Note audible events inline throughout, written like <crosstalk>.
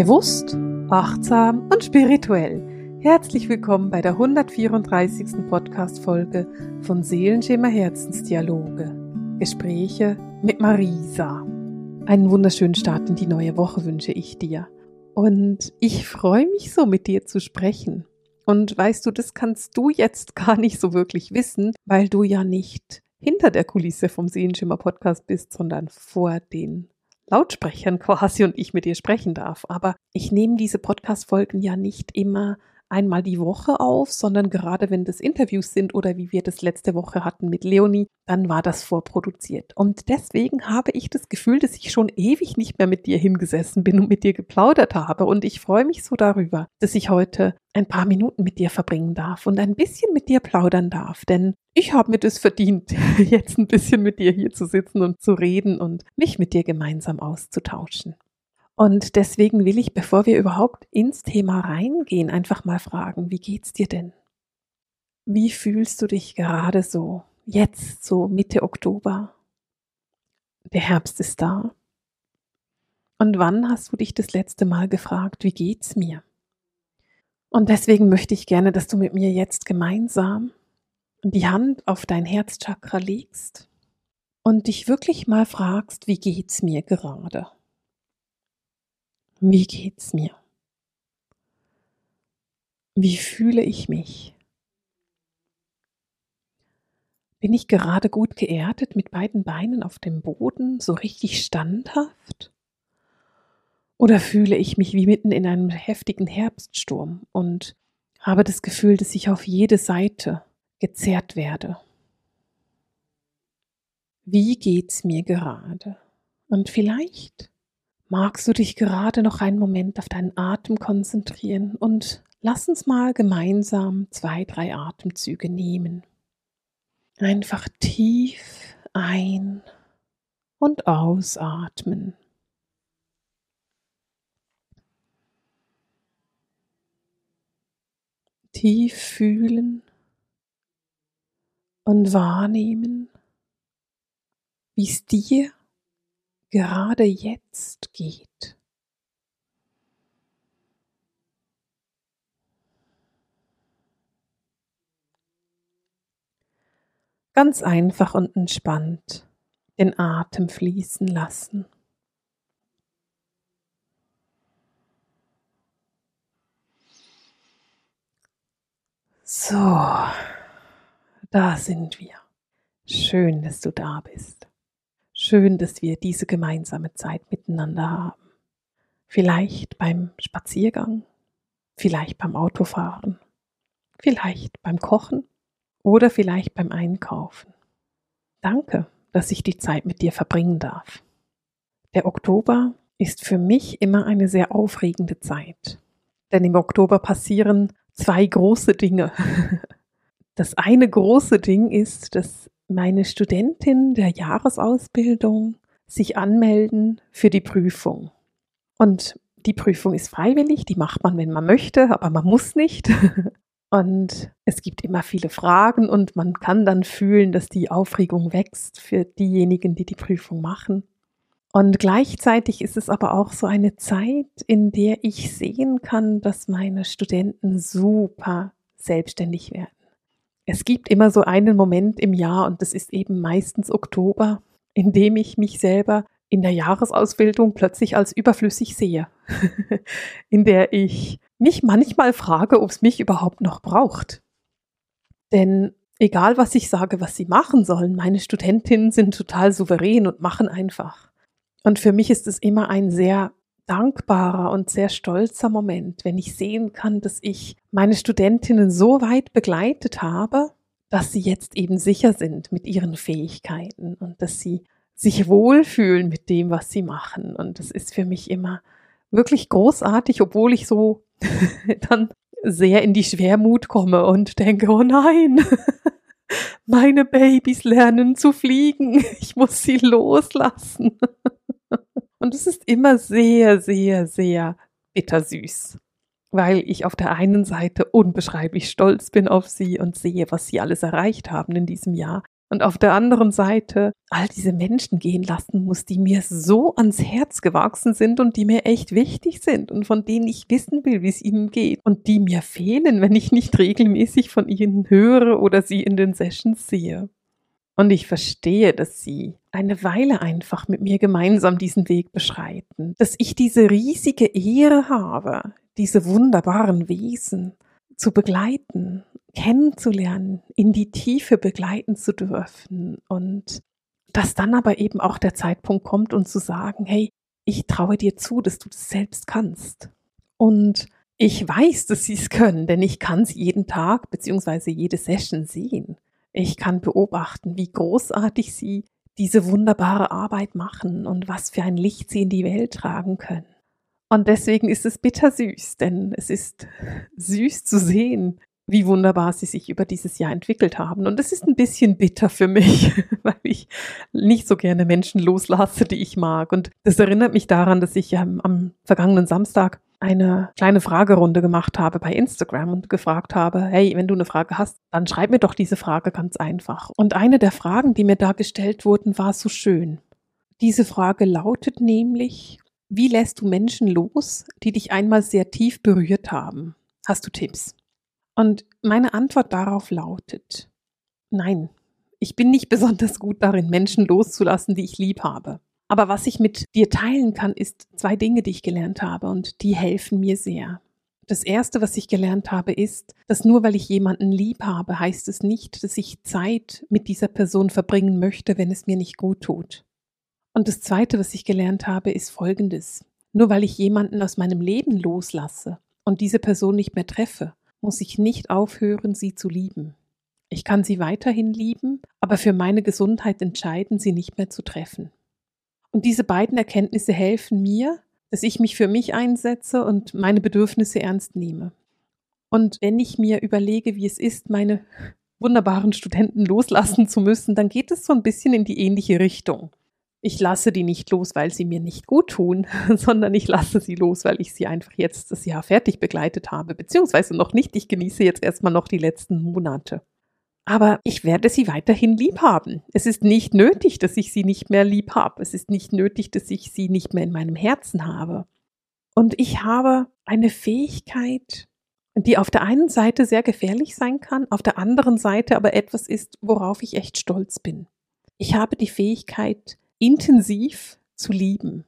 Bewusst, achtsam und spirituell. Herzlich willkommen bei der 134. Podcast-Folge von Seelenschimmer Herzensdialoge. Gespräche mit Marisa. Einen wunderschönen Start in die neue Woche wünsche ich dir. Und ich freue mich so, mit dir zu sprechen. Und weißt du, das kannst du jetzt <laughs> gar nicht so wirklich wissen, weil du ja nicht hinter der Kulisse vom Seelenschimmer Podcast bist, sondern vor den Lautsprechern quasi und ich mit dir sprechen darf. Aber ich nehme diese Podcast-Folgen ja nicht immer einmal die Woche auf, sondern gerade wenn das Interviews sind oder wie wir das letzte Woche hatten mit Leonie, dann war das vorproduziert. Und deswegen habe ich das Gefühl, dass ich schon ewig nicht mehr mit dir hingesessen bin und mit dir geplaudert habe. Und ich freue mich so darüber, dass ich heute ein paar Minuten mit dir verbringen darf und ein bisschen mit dir plaudern darf. Denn ich habe mir das verdient, <laughs> jetzt ein bisschen mit dir hier zu sitzen und zu reden und mich mit dir gemeinsam auszutauschen. Und deswegen will ich, bevor wir überhaupt ins Thema reingehen, einfach mal fragen, wie geht's dir denn? Wie fühlst du dich gerade so, jetzt so Mitte Oktober? Der Herbst ist da. Und wann hast du dich das letzte Mal gefragt, wie geht's mir? Und deswegen möchte ich gerne, dass du mit mir jetzt gemeinsam die Hand auf dein Herzchakra legst und dich wirklich mal fragst, wie geht's mir gerade? Wie geht's mir? Wie fühle ich mich? Bin ich gerade gut geerdet mit beiden Beinen auf dem Boden, so richtig standhaft? Oder fühle ich mich wie mitten in einem heftigen Herbststurm und habe das Gefühl, dass ich auf jede Seite gezerrt werde? Wie geht's mir gerade? Und vielleicht magst du dich gerade noch einen Moment auf deinen Atem konzentrieren und lass uns mal gemeinsam zwei, drei Atemzüge nehmen. Einfach tief ein und ausatmen. Tief fühlen und wahrnehmen, wie es dir gerade jetzt geht. Ganz einfach und entspannt den Atem fließen lassen. So, da sind wir. Schön, dass du da bist. Schön, dass wir diese gemeinsame Zeit miteinander haben. Vielleicht beim Spaziergang, vielleicht beim Autofahren, vielleicht beim Kochen oder vielleicht beim Einkaufen. Danke, dass ich die Zeit mit dir verbringen darf. Der Oktober ist für mich immer eine sehr aufregende Zeit. Denn im Oktober passieren zwei große Dinge. <laughs> Das eine große Ding ist, dass meine Studentin der Jahresausbildung sich anmelden für die Prüfung. Und die Prüfung ist freiwillig, die macht man, wenn man möchte, aber man muss nicht. <laughs> Und es gibt immer viele Fragen und man kann dann fühlen, dass die Aufregung wächst für diejenigen, die die Prüfung machen. Und gleichzeitig ist es aber auch so eine Zeit, in der ich sehen kann, dass meine Studenten super selbstständig werden. Es gibt immer so einen Moment im Jahr und das ist eben meistens Oktober, in dem ich mich selber in der Jahresausbildung plötzlich als überflüssig sehe, <laughs> in der ich mich manchmal frage, ob es mich überhaupt noch braucht. Denn egal was ich sage, was sie machen sollen, meine Studentinnen sind total souverän und machen einfach. Und für mich ist es immer ein sehr dankbarer und sehr stolzer Moment, wenn ich sehen kann, dass ich meine Studentinnen so weit begleitet habe, dass sie jetzt eben sicher sind mit ihren Fähigkeiten und dass sie sich wohlfühlen mit dem, was sie machen. Und das ist für mich immer wirklich großartig, obwohl ich so <laughs> dann sehr in die Schwermut komme und denke, oh nein, <laughs> meine Babys lernen zu fliegen, ich muss sie loslassen. Und es ist immer sehr, sehr, sehr bittersüß, weil ich auf der einen Seite unbeschreiblich stolz bin auf sie und sehe, was sie alles erreicht haben in diesem Jahr. und auf der anderen Seite all diese Menschen gehen lassen muss, die mir so ans Herz gewachsen sind und die mir echt wichtig sind und von denen ich wissen will, wie es ihnen geht und die mir fehlen, wenn ich nicht regelmäßig von ihnen höre oder sie in den Sessions sehe. Und ich verstehe, dass sie eine Weile einfach mit mir gemeinsam diesen Weg beschreiten, dass ich diese riesige Ehre habe, diese wunderbaren Wesen zu begleiten kennenzulernen, in die Tiefe begleiten zu dürfen und dass dann aber eben auch der Zeitpunkt kommt und zu sagen, hey, ich traue dir zu, dass du das selbst kannst. Und ich weiß, dass sie es können, denn ich kann sie jeden Tag beziehungsweise jede Session sehen. Ich kann beobachten, wie großartig sie diese wunderbare Arbeit machen und was für ein Licht sie in die Welt tragen können. Und deswegen ist es bittersüß, denn es ist süß zu sehen, wie wunderbar sie sich über dieses Jahr entwickelt haben. Und es ist ein bisschen bitter für mich, <laughs> weil ich nicht so gerne Menschen loslasse, die ich mag. Und das erinnert mich daran, dass ich ähm, am vergangenen Samstag eine kleine Fragerunde gemacht habe bei Instagram und gefragt habe, hey, wenn du eine Frage hast, dann schreib mir doch diese Frage ganz einfach. Und eine der Fragen, die mir da gestellt wurden, war so schön. Diese Frage lautet nämlich, wie lässt du Menschen los, die dich einmal sehr tief berührt haben? Hast du Tipps? Und meine Antwort darauf lautet, nein, ich bin nicht <laughs> besonders gut darin, Menschen loszulassen, die ich lieb habe. Aber was ich mit dir teilen kann, ist zwei Dinge, die ich gelernt habe und die helfen mir sehr. Das erste, was ich gelernt habe, ist, dass nur weil ich jemanden lieb habe, heißt es nicht, dass ich Zeit mit dieser Person verbringen möchte, wenn es mir nicht gut tut. Und das zweite, was ich gelernt habe, ist folgendes. Nur weil ich jemanden aus meinem Leben loslasse und diese Person nicht mehr treffe, muss ich nicht aufhören, sie zu lieben. Ich kann sie weiterhin lieben, aber für meine Gesundheit entscheiden, sie nicht mehr zu treffen. Und diese beiden Erkenntnisse helfen mir, dass ich mich für mich einsetze und meine Bedürfnisse ernst nehme. Und wenn ich mir überlege, wie es ist, meine wunderbaren Studenten loslassen zu müssen, dann geht es so ein bisschen in die ähnliche Richtung ich lasse die nicht los, weil sie mir nicht gut tun, <laughs> sondern ich lasse sie los, weil ich sie einfach jetzt das Jahr fertig begleitet habe, beziehungsweise noch nicht. Ich genieße jetzt erstmal noch die letzten Monate. Aber ich werde sie weiterhin lieb haben. Es ist nicht nötig, dass ich sie nicht mehr lieb habe. Es ist nicht nötig, dass ich sie nicht mehr in meinem Herzen habe. Und ich habe eine Fähigkeit, die auf der einen Seite sehr gefährlich sein kann, auf der anderen Seite aber etwas ist, worauf ich echt stolz bin. Ich habe die Fähigkeit, intensiv zu lieben.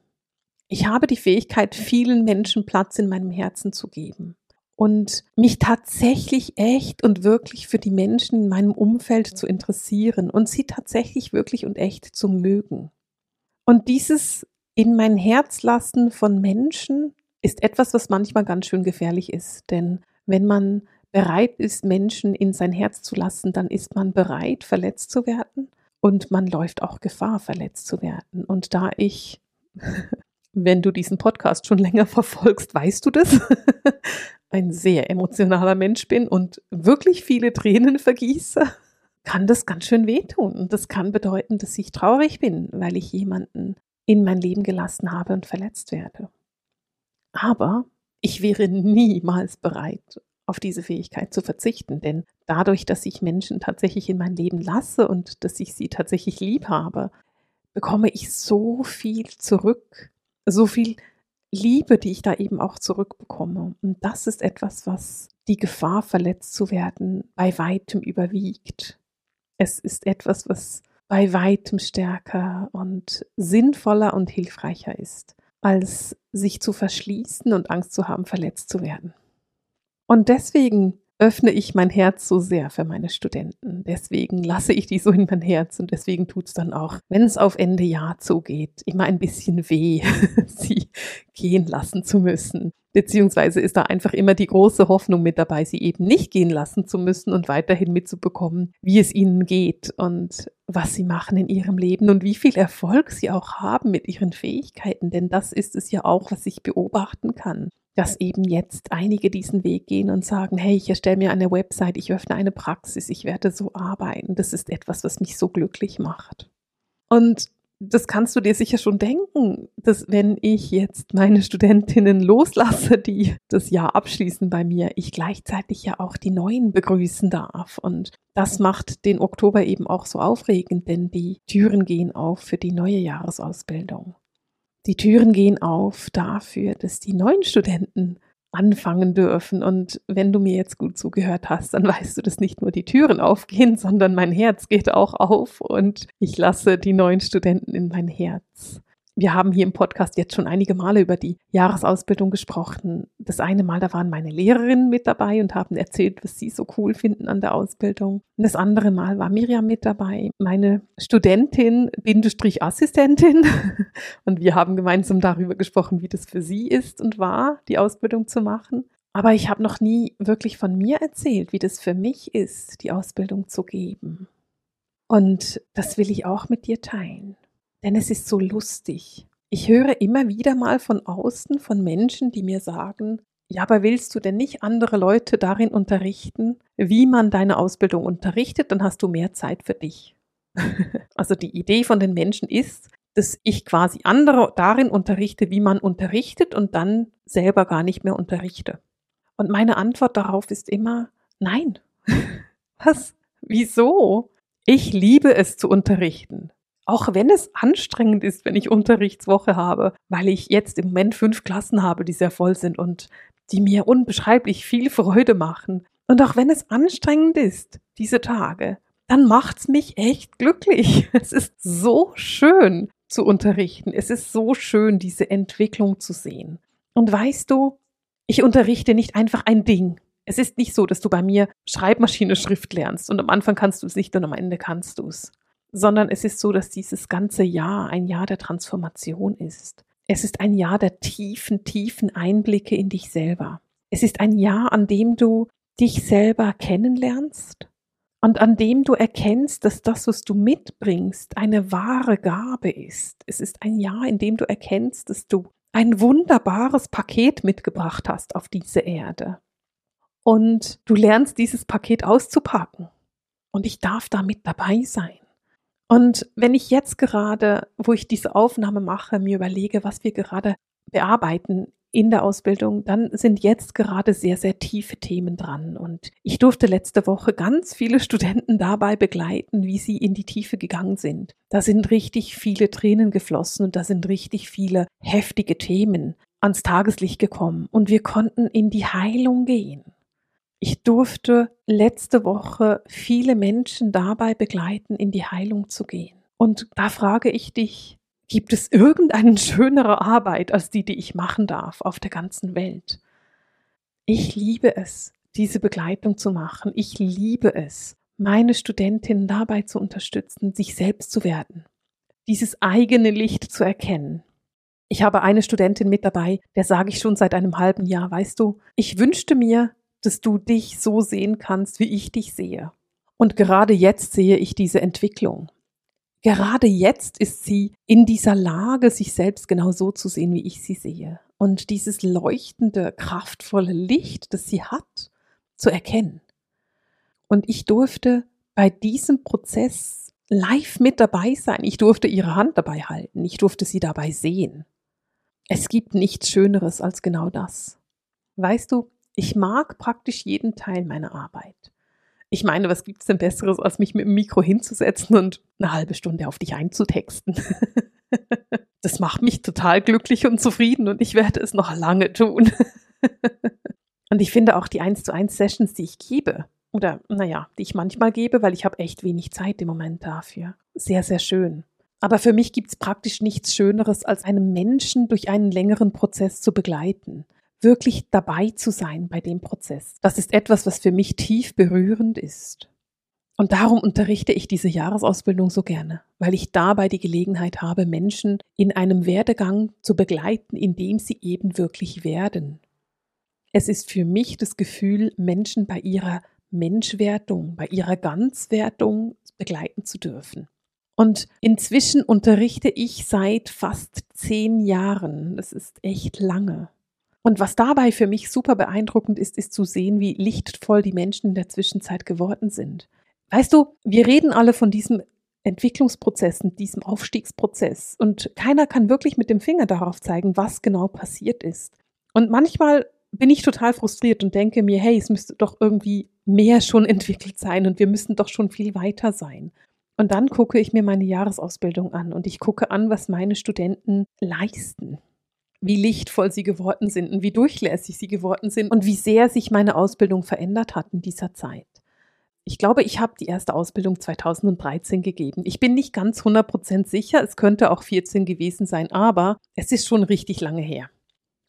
Ich habe die Fähigkeit, vielen Menschen Platz in meinem Herzen zu geben und mich tatsächlich echt und wirklich für die Menschen in meinem Umfeld zu interessieren und sie tatsächlich wirklich und echt zu mögen. Und dieses in mein Herz lassen von Menschen ist etwas, was manchmal ganz schön gefährlich ist, denn wenn man bereit ist, Menschen in sein Herz zu lassen, dann ist man bereit, verletzt zu werden und man läuft auch Gefahr, verletzt zu werden. Und da ich, <laughs> wenn du diesen Podcast schon länger verfolgst, weißt du das, <laughs> ein sehr emotionaler Mensch bin und wirklich viele Tränen <laughs> vergieße, kann das ganz schön wehtun. Und das kann bedeuten, dass ich traurig bin, weil ich jemanden in mein Leben gelassen habe und verletzt werde. Aber ich wäre niemals bereit, auf diese Fähigkeit zu verzichten. Denn dadurch, dass ich Menschen tatsächlich in mein Leben lasse und dass ich sie tatsächlich lieb habe, bekomme ich so viel zurück, so viel Liebe, die ich da eben auch zurückbekomme. Und das ist etwas, was die Gefahr, verletzt zu werden, bei weitem überwiegt. Es ist etwas, was bei weitem stärker und sinnvoller und hilfreicher ist, als sich zu verschließen und Angst zu haben, verletzt zu werden. Und deswegen öffne ich mein Herz so sehr für meine Studenten. Deswegen lasse ich die so in mein Herz und deswegen tut es dann auch, wenn es auf Ende Jahr zugeht, immer ein bisschen weh, <laughs> sie gehen lassen zu müssen. Beziehungsweise ist da einfach immer die große Hoffnung mit dabei, sie eben nicht gehen lassen zu müssen und weiterhin mitzubekommen, wie es ihnen geht und was sie machen in ihrem Leben und wie viel Erfolg sie auch haben mit ihren Fähigkeiten. Denn das ist es ja auch, was ich beobachten kann dass eben jetzt einige diesen Weg gehen und sagen, hey, ich erstelle mir eine Website, ich öffne eine Praxis, ich werde so arbeiten. Das ist etwas, was mich so glücklich macht. Und das kannst du dir sicher schon denken, dass wenn ich jetzt meine Studentinnen loslasse, die das Jahr abschließen bei mir, ich gleichzeitig ja auch die neuen begrüßen darf. Und das macht den Oktober eben auch so aufregend, denn die Türen gehen auf für die neue Jahresausbildung. Die Türen gehen auf dafür, dass die neuen Studenten anfangen dürfen. Und wenn du mir jetzt gut zugehört hast, dann weißt du, dass nicht nur die Türen aufgehen, sondern mein Herz geht auch auf und ich lasse die neuen Studenten in mein Herz. Wir haben hier im Podcast jetzt schon einige Male über die Jahresausbildung gesprochen. Das eine Mal, da waren meine Lehrerinnen mit dabei und haben erzählt, was sie so cool finden an der Ausbildung. Und das andere Mal war Miriam mit dabei, meine Studentin, Bindestrich Assistentin. <laughs> Und wir haben gemeinsam darüber gesprochen, wie das für sie ist und war, die Ausbildung zu machen. Aber ich habe noch nie wirklich von mir erzählt, wie das für mich ist, die Ausbildung zu geben. Und das will ich auch mit dir teilen denn es ist so lustig. Ich höre immer wieder mal von außen von Menschen, die mir sagen, ja, aber willst du denn nicht andere Leute darin unterrichten, wie man deine Ausbildung unterrichtet, dann hast du mehr Zeit für dich. <laughs> also die Idee von den Menschen ist, dass ich quasi andere darin unterrichte, wie man unterrichtet und dann selber gar nicht mehr unterrichte. Und meine Antwort darauf ist immer, nein. <laughs> Was? Wieso? Ich liebe es zu unterrichten. Auch wenn es anstrengend ist, wenn ich Unterrichtswoche habe, weil ich jetzt im Moment fünf Klassen habe, die sehr voll sind und die mir unbeschreiblich viel Freude machen. Und auch wenn es anstrengend ist, diese Tage, dann macht's mich echt glücklich. <laughs> Es ist so schön zu unterrichten. Es ist so schön, diese Entwicklung zu sehen. Und weißt du, ich unterrichte nicht einfach ein Ding. Es ist nicht so, dass du bei mir Schreibmaschine Schrift lernst und am Anfang kannst du es nicht und am Ende kannst du es sondern es ist so, dass dieses ganze Jahr ein Jahr der Transformation ist. Es ist ein Jahr der tiefen, tiefen Einblicke in dich selber. Es ist ein Jahr, an dem du dich selber kennenlernst und an dem du erkennst, dass das, was du mitbringst, eine wahre Gabe ist. Es ist ein Jahr, in dem du erkennst, dass du ein wunderbares Paket mitgebracht hast auf diese Erde. Und du lernst dieses Paket auszupacken. Und ich darf da mit dabei sein. Und wenn ich jetzt gerade, wo ich diese Aufnahme mache, mir überlege, was wir gerade bearbeiten in der Ausbildung, dann sind jetzt gerade sehr, sehr tiefe Themen dran. Und ich durfte letzte Woche ganz viele Studenten dabei begleiten, wie sie in die Tiefe gegangen sind. Da sind richtig viele Tränen geflossen und da sind richtig viele heftige Themen ans Tageslicht gekommen. Und wir konnten in die Heilung gehen. Ich durfte letzte Woche viele Menschen dabei begleiten, in die Heilung zu gehen. Und da frage ich dich, gibt es irgendeine schönere Arbeit als die, die ich machen darf auf der ganzen Welt? Ich liebe es, diese Begleitung zu machen. Ich liebe es, meine Studentinnen dabei zu unterstützen, sich selbst zu werden, dieses eigene Licht zu erkennen. Ich habe eine Studentin mit dabei, der sage ich schon seit einem halben Jahr, weißt du, ich wünschte mir, dass du dich so sehen kannst, wie ich dich sehe. Und gerade jetzt sehe ich diese Entwicklung. Gerade jetzt ist sie in dieser Lage, sich selbst genau so zu sehen, wie ich sie sehe. Und dieses leuchtende, kraftvolle Licht, das sie hat, zu erkennen. Und ich durfte bei diesem Prozess live mit dabei sein. Ich durfte ihre Hand dabei halten. Ich durfte sie dabei sehen. Es gibt nichts Schöneres als genau das. Weißt du, ich mag praktisch jeden Teil meiner Arbeit. Ich meine, was gibt es denn Besseres, als mich mit dem Mikro hinzusetzen und eine halbe Stunde auf dich einzutexten? <laughs> das macht mich total glücklich und zufrieden und ich werde es noch lange tun. <laughs> und ich finde auch die 1 zu 1 Sessions, die ich gebe, oder naja, die ich manchmal gebe, weil ich habe echt wenig Zeit im Moment dafür. Sehr, sehr schön. Aber für mich gibt es praktisch nichts Schöneres, als einen Menschen durch einen längeren Prozess zu begleiten wirklich dabei zu sein bei dem Prozess. Das ist etwas, was für mich tief berührend ist. Und darum unterrichte ich diese Jahresausbildung so gerne, weil ich dabei die Gelegenheit habe, Menschen in einem Werdegang zu begleiten, in dem sie eben wirklich werden. Es ist für mich das Gefühl, Menschen bei ihrer Menschwertung, bei ihrer Ganzwertung begleiten zu dürfen. Und inzwischen unterrichte ich seit fast zehn Jahren. Das ist echt lange. Und was dabei für mich super beeindruckend ist, ist zu sehen, wie lichtvoll die Menschen in der Zwischenzeit geworden sind. Weißt du, wir reden alle von diesem Entwicklungsprozess, in diesem Aufstiegsprozess. Und keiner kann wirklich mit dem Finger darauf zeigen, was genau passiert ist. Und manchmal bin ich total frustriert und denke mir, hey, es müsste doch irgendwie mehr schon <laughs> entwickelt sein und wir müssen doch schon viel weiter sein. Und dann gucke ich mir meine Jahresausbildung an und ich gucke an, was meine Studenten leisten, wie lichtvoll sie geworden sind und wie durchlässig sie geworden sind und wie sehr sich meine Ausbildung verändert hat in dieser Zeit. Ich glaube, ich habe die erste Ausbildung 2013 gegeben. Ich bin nicht ganz 100% sicher, es könnte auch 14 gewesen sein, aber es ist schon richtig lange her.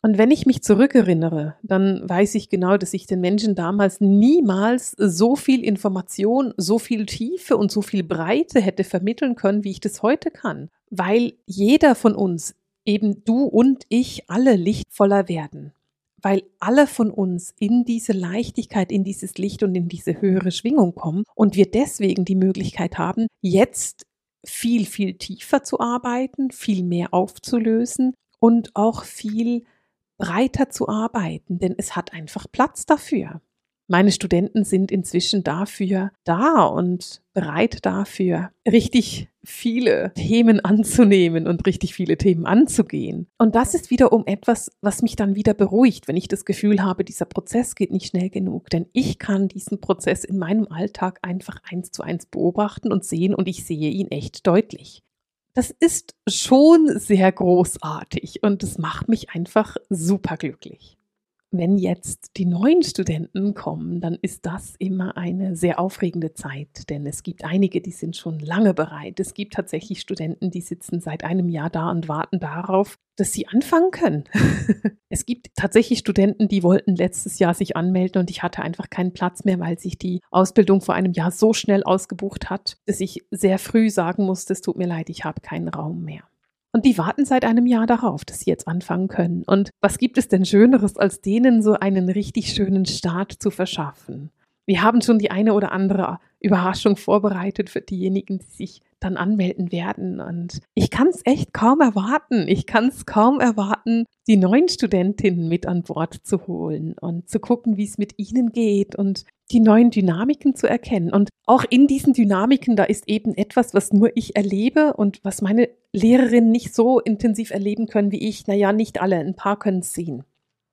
Und wenn ich mich zurückerinnere, dann weiß ich genau, dass ich den Menschen damals niemals so viel Information, so viel Tiefe und so viel Breite hätte vermitteln können, wie ich das heute kann. Weil jeder von uns, eben du und ich, alle lichtvoller werden. Weil alle von uns in diese Leichtigkeit, in dieses Licht und in diese höhere Schwingung kommen und wir deswegen die Möglichkeit haben, jetzt viel, viel tiefer zu arbeiten, viel mehr aufzulösen und auch viel breiter zu arbeiten, denn es hat einfach Platz dafür. Meine Studenten sind inzwischen dafür da und bereit dafür, richtig viele Themen anzunehmen und richtig viele Themen anzugehen. Und das ist wiederum etwas, was mich dann wieder beruhigt, wenn ich das Gefühl habe, dieser Prozess geht nicht schnell genug. Denn ich kann diesen Prozess in meinem Alltag einfach eins zu eins beobachten und sehen und ich sehe ihn echt deutlich das ist schon sehr großartig und es macht mich einfach super glücklich. Wenn jetzt die neuen Studenten kommen, dann ist das immer eine sehr aufregende Zeit, denn es gibt einige, die sind schon lange bereit. Es gibt tatsächlich Studenten, die sitzen seit einem Jahr da und warten darauf, dass sie anfangen können. <laughs> es gibt tatsächlich Studenten, die wollten letztes Jahr sich anmelden und ich hatte einfach keinen Platz mehr, weil sich die Ausbildung vor einem Jahr so schnell ausgebucht hat, dass ich sehr früh sagen musste, es tut mir leid, ich habe keinen Raum mehr. Und die warten seit einem Jahr darauf, dass sie jetzt anfangen können. Und was gibt es denn Schöneres, als denen so einen richtig schönen Start zu verschaffen? Wir haben schon die eine oder andere Überraschung vorbereitet für diejenigen, die sich dann anmelden werden. Und ich kann es echt kaum erwarten. Ich kann es kaum erwarten, die neuen Studentinnen mit an Bord zu holen und zu gucken, wie es mit ihnen geht und die neuen Dynamiken zu erkennen. Und auch in diesen Dynamiken, da ist eben etwas, was nur ich erlebe und was meine Lehrerinnen nicht so intensiv erleben können wie ich. Naja, nicht alle, ein paar können es sehen.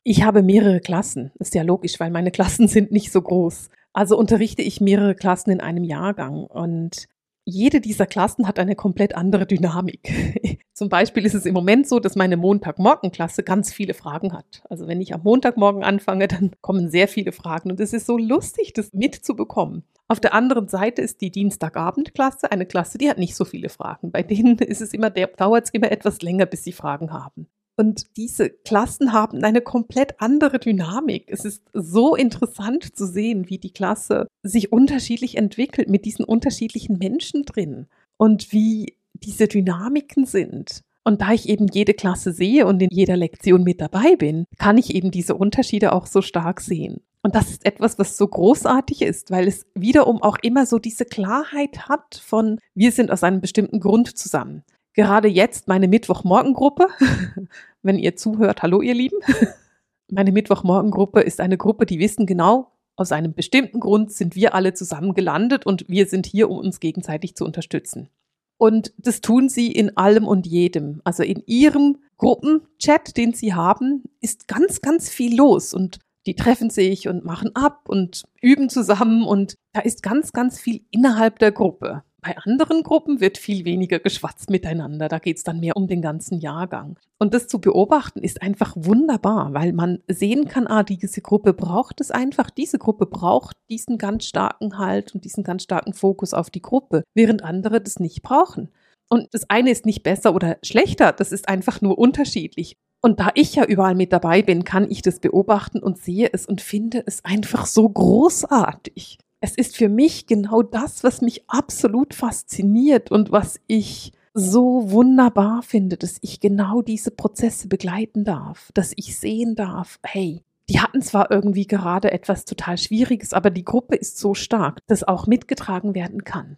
Ich habe mehrere Klassen. Ist ja logisch, weil meine Klassen <laughs> sind nicht so groß. Also unterrichte ich mehrere Klassen in einem Jahrgang und jede dieser Klassen hat eine komplett andere Dynamik. <laughs> Zum Beispiel ist es im Moment so, dass meine Montagmorgen-Klasse ganz viele Fragen hat. Also wenn ich am Montagmorgen anfange, dann kommen sehr viele Fragen und es ist so lustig, das mitzubekommen. Auf der anderen Seite ist die Dienstagabend-Klasse eine Klasse, die hat nicht so viele Fragen. Bei denen ist es immer, dauert es immer etwas länger, bis sie Fragen haben. Und diese Klassen haben eine komplett andere Dynamik. Es ist so interessant zu sehen, wie die Klasse sich unterschiedlich entwickelt mit diesen unterschiedlichen Menschen drin und wie diese Dynamiken sind. Und da ich eben jede Klasse sehe und in jeder Lektion mit dabei bin, kann ich eben diese Unterschiede auch so stark sehen. Und das ist etwas, was so großartig ist, weil es wiederum auch immer so diese Klarheit hat von, wir sind aus einem bestimmten Grund zusammen gerade jetzt meine Mittwochmorgengruppe. <laughs> Wenn ihr zuhört, hallo ihr Lieben. <laughs> Meine Mittwochmorgengruppe ist eine Gruppe, die wissen genau, aus einem bestimmten Grund sind wir alle zusammen gelandet und wir sind hier, um uns gegenseitig zu unterstützen. Und das tun sie in allem und jedem. Also in ihrem Gruppenchat, den sie haben, ist ganz, ganz viel los und die treffen sich und machen ab und üben zusammen und da ist ganz, ganz viel innerhalb der Gruppe. Bei anderen Gruppen wird viel weniger geschwatzt miteinander. Da geht es dann mehr um den ganzen Jahrgang. Und das zu beobachten ist einfach wunderbar, weil man sehen kann, ah, diese Gruppe braucht es einfach. Diese Gruppe braucht diesen ganz starken Halt und diesen ganz starken Fokus auf die Gruppe, während andere das nicht brauchen. Und das eine ist nicht besser oder schlechter, das ist einfach nur unterschiedlich. Und da ich ja überall mit dabei bin, kann ich das beobachten und sehe es und finde es einfach so großartig es ist für mich genau das, was mich absolut fasziniert und was ich so wunderbar finde, dass ich genau diese Prozesse begleiten darf, dass ich sehen darf, hey, die hatten zwar irgendwie gerade etwas total Schwieriges, aber die Gruppe ist so stark, dass auch mitgetragen werden kann.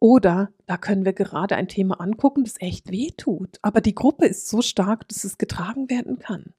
Oder da können wir gerade ein Thema angucken, das echt weh tut, aber die Gruppe ist so stark, dass es getragen werden kann.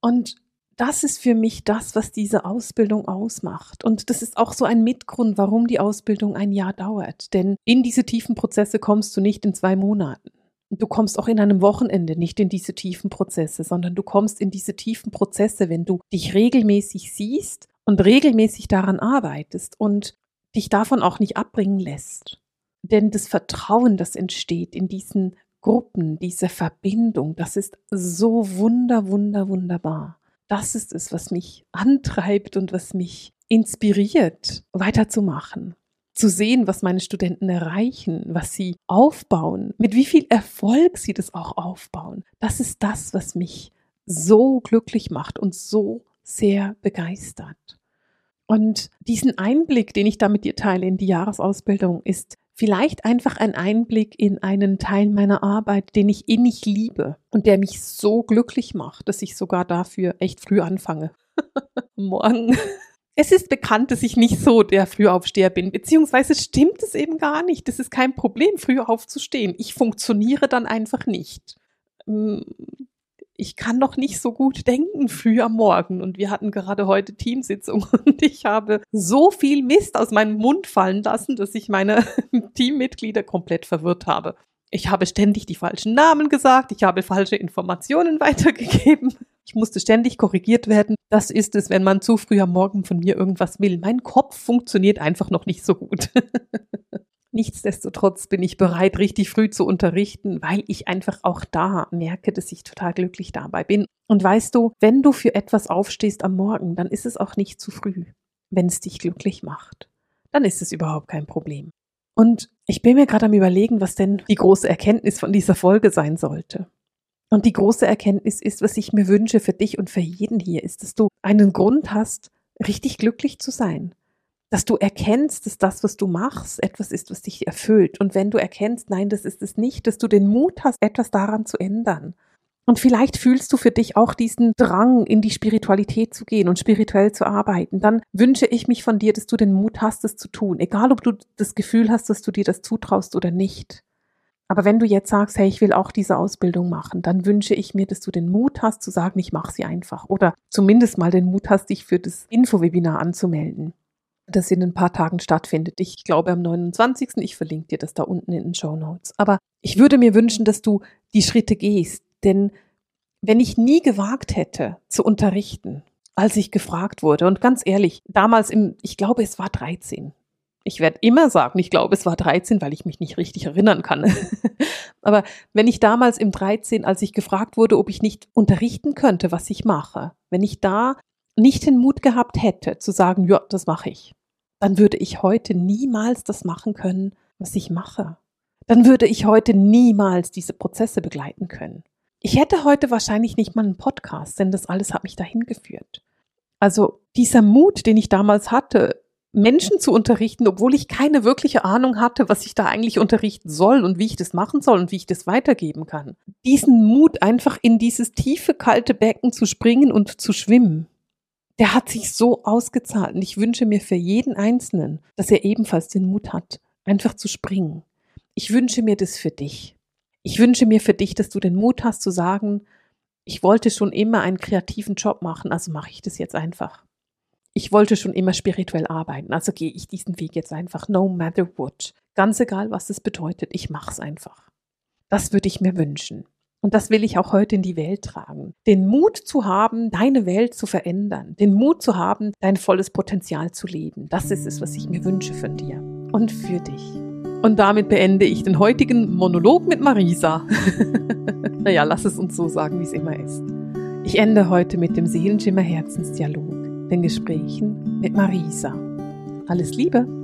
Und das ist für mich das, was diese Ausbildung ausmacht. Und das ist auch so ein Mitgrund, warum die Ausbildung ein Jahr dauert. Denn in diese tiefen Prozesse kommst du nicht in zwei Monaten. Du kommst auch in einem Wochenende nicht in diese tiefen Prozesse, sondern du kommst in diese tiefen Prozesse, wenn du dich regelmäßig siehst und regelmäßig daran arbeitest und dich davon auch nicht abbringen lässt. Denn das Vertrauen, das entsteht in diesen Gruppen, diese Verbindung, das ist so wunder, wunder, wunderbar. Das ist es, was mich antreibt und was mich inspiriert, weiterzumachen. Zu sehen, was meine Studenten erreichen, was sie aufbauen, mit wie viel Erfolg sie das auch aufbauen. Das ist das, was mich so glücklich macht und so sehr begeistert. Und diesen Einblick, den ich da mit dir teile in die Jahresausbildung, ist vielleicht einfach ein Einblick in einen Teil meiner Arbeit, den ich innig liebe und der mich so glücklich macht, dass ich sogar dafür echt früh anfange. <laughs> Morgen. Es ist bekannt, dass ich nicht so der Frühaufsteher bin, beziehungsweise stimmt es eben gar nicht. Das ist kein Problem, früh aufzustehen. Ich funktioniere dann einfach nicht. Ich kann noch nicht so gut denken früh am Morgen. Und wir hatten gerade heute Teamsitzung <laughs> und ich habe so viel Mist aus meinem Mund fallen lassen, dass ich meine <laughs> Teammitglieder komplett verwirrt habe. Ich habe ständig die falschen Namen gesagt, ich habe falsche Informationen <laughs> weitergegeben. Ich musste ständig korrigiert werden. Das ist es, wenn man zu früh am Morgen von mir irgendwas will. Mein Kopf funktioniert einfach noch nicht so gut. Nichtsdestotrotz bin ich bereit, richtig früh zu unterrichten, weil ich einfach auch da merke, dass ich total glücklich dabei bin. Und weißt du, wenn du für etwas aufstehst am Morgen, dann ist es auch nicht zu früh, wenn es dich glücklich macht. Dann ist es überhaupt kein Problem. Und ich bin mir gerade am Überlegen, was denn die große Erkenntnis von dieser Folge sein sollte. Und die große Erkenntnis ist, was ich mir wünsche für dich und für jeden hier, ist, dass du einen Grund hast, richtig glücklich zu sein dass du erkennst, dass das, was du machst, etwas ist, was dich erfüllt. Und wenn du erkennst, nein, das ist es nicht, dass du den Mut hast, etwas daran zu ändern. Und vielleicht fühlst du für dich auch diesen Drang, in die Spiritualität zu gehen und spirituell zu arbeiten. Dann wünsche ich mich von dir, dass du den Mut hast, es zu tun. Egal, ob du das Gefühl hast, dass du dir das zutraust oder nicht. Aber wenn du jetzt sagst, hey, ich will auch diese Ausbildung machen, dann wünsche ich mir, dass du den Mut hast zu sagen, ich mache sie einfach. Oder zumindest mal den Mut hast, dich für das Infowebinar anzumelden das in ein paar Tagen stattfindet. Ich glaube am 29. Ich verlinke dir das da unten in den Show Notes. Aber ich würde mir wünschen, dass du die Schritte gehst, denn wenn ich nie gewagt hätte zu unterrichten, als ich gefragt wurde, und ganz ehrlich, damals im, ich glaube, es war 13. Ich werde immer sagen, ich glaube, es war 13, weil ich mich nicht richtig erinnern kann. <laughs> Aber wenn ich damals im 13, als ich gefragt wurde, ob ich nicht unterrichten könnte, was ich mache, wenn ich da nicht den Mut gehabt hätte, zu sagen, ja, das mache ich, dann würde ich heute niemals das machen können, was ich mache. Dann würde ich heute niemals diese Prozesse begleiten können. Ich hätte heute wahrscheinlich nicht mal einen Podcast, denn das alles hat mich dahin geführt. Also dieser Mut, den ich damals hatte, Menschen zu unterrichten, obwohl ich keine wirkliche Ahnung hatte, was ich da eigentlich unterrichten soll und wie ich das machen soll und wie ich das weitergeben kann. Diesen Mut, einfach in dieses tiefe, kalte Becken zu springen und zu schwimmen, der hat sich so ausgezahlt. Und ich wünsche mir für jeden Einzelnen, dass er ebenfalls den Mut hat, einfach zu springen. Ich wünsche mir das für dich. Ich wünsche mir für dich, dass du den Mut hast zu sagen, ich wollte schon immer einen kreativen Job machen, also mache ich das jetzt einfach. Ich wollte schon immer spirituell arbeiten, also gehe ich diesen Weg jetzt einfach, no matter what. Ganz egal, was es bedeutet, ich mache es einfach. Das würde ich mir wünschen. Und das will ich auch heute in die Welt tragen. Den Mut zu haben, deine Welt zu verändern. Den Mut zu haben, dein volles Potenzial zu leben. Das ist es, was ich mir wünsche von dir und für dich. Und damit beende ich den heutigen Monolog mit Marisa. <laughs> naja, lass es uns so sagen, wie es immer ist. Ich ende heute mit dem Seelenschimmer Herzensdialog, den Gesprächen mit Marisa. Alles Liebe!